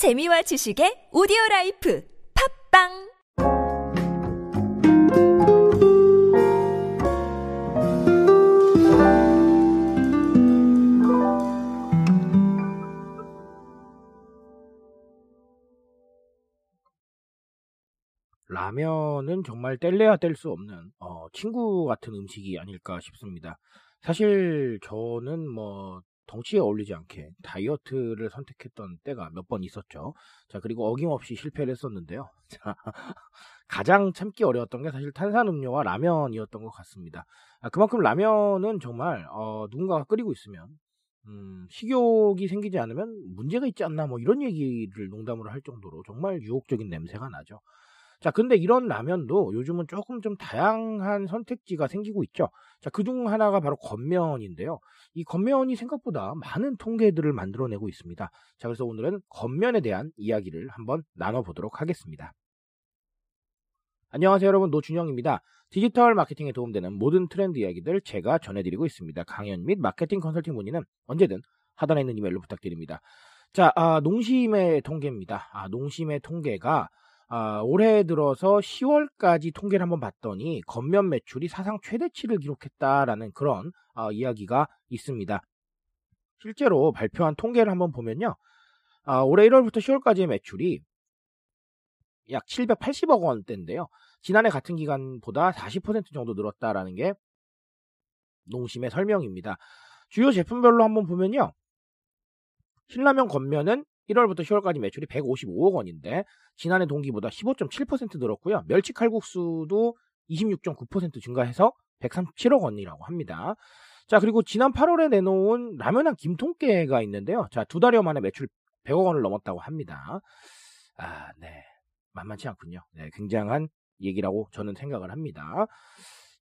재미와 지식의 오디오 라이프 팟빵 라면은 정말 뗄래야 뗄 수 없는 어, 친구 같은 음식이 아닐까 싶습니다. 사실 저는 뭐 덩치에 어울리지 않게 다이어트를 선택했던 때가 몇 번 있었죠. 자 그리고 어김없이 실패를 했었는데요. 자, 가장 참기 어려웠던 게 사실 탄산음료와 라면이었던 것 같습니다. 아, 그만큼 라면은 정말 어, 누군가가 끓이고 있으면 음, 식욕이 생기지 않으면 문제가 있지 않나 뭐 이런 얘기를 농담으로 할 정도로 정말 유혹적인 냄새가 나죠. 자, 근데 이런 라면도 요즘은 조금 좀 다양한 선택지가 생기고 있죠. 자, 그중 하나가 바로 겉면인데요. 이 겉면이 생각보다 많은 통계들을 만들어내고 있습니다. 자, 그래서 오늘은 겉면에 대한 이야기를 한번 나눠보도록 하겠습니다. 안녕하세요, 여러분. 노준영입니다. 디지털 마케팅에 도움되는 모든 트렌드 이야기들 제가 전해드리고 있습니다. 강연 및 마케팅 컨설팅 문의는 언제든 하단에 있는 이메일로 부탁드립니다. 자, 아, 농심의 통계입니다. 아, 농심의 통계가 아, 올해 들어서 10월까지 통계를 한번 봤더니 겉면 매출이 사상 최대치를 기록했다라는 그런 어, 이야기가 있습니다. 실제로 발표한 통계를 한번 보면요. 아, 올해 1월부터 10월까지의 매출이 약 780억 원대인데요. 지난해 같은 기간보다 40% 정도 늘었다라는 게 농심의 설명입니다. 주요 제품별로 한번 보면요. 신라면 겉면은 1월부터 10월까지 매출이 155억 원인데 지난해 동기보다 15.7% 늘었고요. 멸치 칼국수도 26.9% 증가해서 137억 원이라고 합니다. 자, 그리고 지난 8월에 내놓은 라면한 김통깨가 있는데요. 자, 두 달여 만에 매출 100억 원을 넘었다고 합니다. 아, 네. 만만치 않군요. 네, 굉장한 얘기라고 저는 생각을 합니다.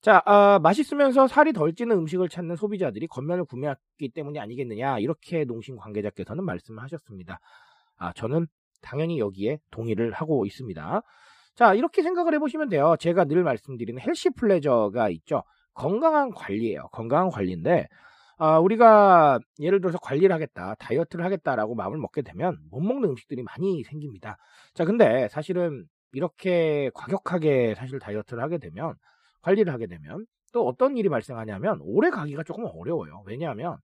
자, 아, 맛있으면서 살이 덜 찌는 음식을 찾는 소비자들이 겉면을 구매했기 때문이 아니겠느냐 이렇게 농심 관계자께서는 말씀을 하셨습니다. 아, 저는 당연히 여기에 동의를 하고 있습니다. 자, 이렇게 생각을 해보시면 돼요. 제가 늘 말씀드리는 헬시 플레저가 있죠. 건강한 관리예요. 건강한 관리인데 아, 우리가 예를 들어서 관리를 하겠다, 다이어트를 하겠다라고 마음을 먹게 되면 못 먹는 음식들이 많이 생깁니다. 자, 근데 사실은 이렇게 과격하게 사실 다이어트를 하게 되면 관리를 하게 되면 또 어떤 일이 발생하냐면 오래 가기가 조금 어려워요. 왜냐하면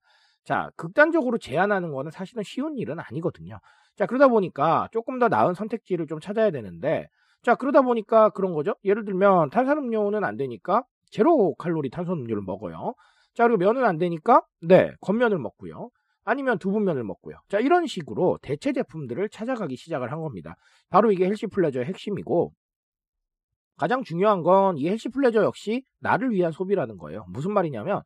자, 극단적으로 제한하는 거는 사실은 쉬운 일은 아니거든요. 자, 그러다 보니까 조금 더 나은 선택지를 좀 찾아야 되는데 자, 그러다 보니까 그런 거죠. 예를 들면 탄산음료는 안 되니까 제로 칼로리 탄산음료를 먹어요. 자, 그리고 면은 안 되니까 네, 건면을 먹고요. 아니면 두부면을 먹고요. 자, 이런 식으로 대체 제품들을 찾아가기 시작을 한 겁니다. 바로 이게 healthy pleasure의 핵심이고 가장 중요한 건 이 healthy pleasure 역시 나를 위한 소비라는 거예요. 무슨 말이냐면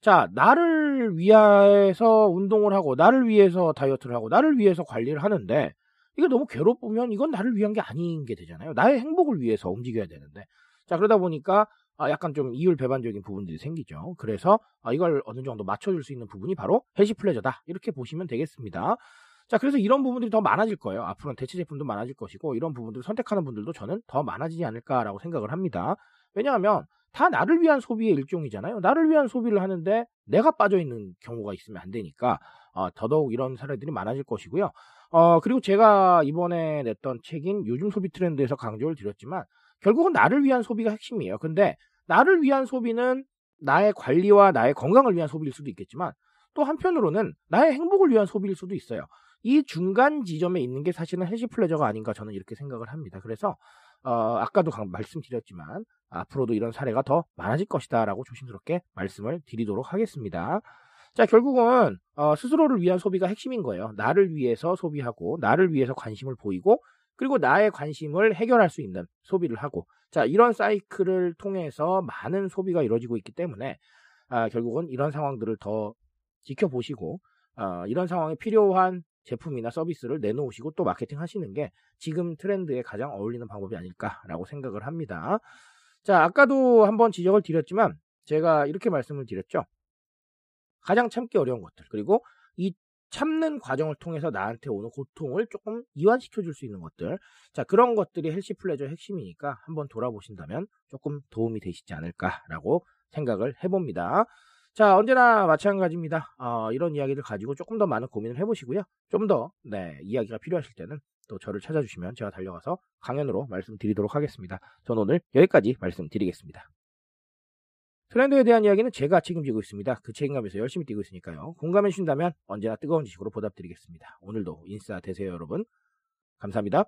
자, 나를 위해서 운동을 하고 나를 위해서 다이어트를 하고 나를 위해서 관리를 하는데 이게 너무 괴롭으면 이건 나를 위한 게 아닌 게 되잖아요. 나의 행복을 위해서 움직여야 되는데. 자, 그러다 보니까 아, 약간 좀 이율 배반적인 부분들이 생기죠. 그래서 아, 이걸 어느 정도 맞춰줄 수 있는 부분이 바로 헬시 플레저다. 이렇게 보시면 되겠습니다. 자, 그래서 이런 부분들이 더 많아질 거예요. 앞으로는 대체 제품도 많아질 것이고, 이런 부분들을 선택하는 분들도 저는 더 많아지지 않을까라고 생각을 합니다. 왜냐하면, 다 나를 위한 소비의 일종이잖아요. 나를 위한 소비를 하는데 내가 빠져 있는 경우가 있으면 안 되니까 어, 더더욱 이런 사례들이 많아질 것이고요. 어, 그리고 제가 이번에 냈던 책인 요즘 소비 트렌드에서 강조를 드렸지만 결국은 나를 위한 소비가 핵심이에요. 근데 나를 위한 소비는 나의 관리와 나의 건강을 위한 소비일 수도 있겠지만 또 한편으로는 나의 행복을 위한 소비일 수도 있어요. 이 중간 지점에 있는 게 사실은 헬시 플레저가 아닌가 저는 이렇게 생각을 합니다. 그래서 어, 아까도 말씀드렸지만 앞으로도 이런 사례가 더 많아질 것이다라고 조심스럽게 말씀을 드리도록 하겠습니다. 자, 결국은 어, 스스로를 위한 소비가 핵심인 거예요. 나를 위해서 소비하고 나를 위해서 관심을 보이고 그리고 나의 관심을 해결할 수 있는 소비를 하고 자, 이런 사이클을 통해서 많은 소비가 이루어지고 있기 때문에 아, 결국은 이런 상황들을 더 지켜보시고 어, 이런 상황에 필요한 제품이나 서비스를 내놓으시고 또 마케팅 하시는 게 지금 트렌드에 가장 어울리는 방법이 아닐까라고 생각을 합니다. 자, 아까도 한번 지적을 드렸지만 제가 이렇게 말씀을 드렸죠. 가장 참기 어려운 것들 그리고 이 참는 과정을 통해서 나한테 오는 고통을 조금 이완시켜 줄 수 있는 것들. 자, 그런 것들이 헬시 플레저의 핵심이니까 한번 돌아보신다면 조금 도움이 되시지 않을까라고 생각을 해봅니다. 자, 언제나 마찬가지입니다. 어, 이런 이야기를 가지고 조금 더 많은 고민을 해보시고요. 좀 더, 네, 이야기가 필요하실 때는 또 저를 찾아주시면 제가 달려가서 강연으로 말씀드리도록 하겠습니다. 전 오늘 여기까지 말씀드리겠습니다. 트렌드에 대한 이야기는 제가 책임지고 있습니다. 그 책임감에서 열심히 뛰고 있으니까요. 공감해 주신다면 언제나 뜨거운 지식으로 보답드리겠습니다. 오늘도 인싸 되세요, 여러분. 감사합니다.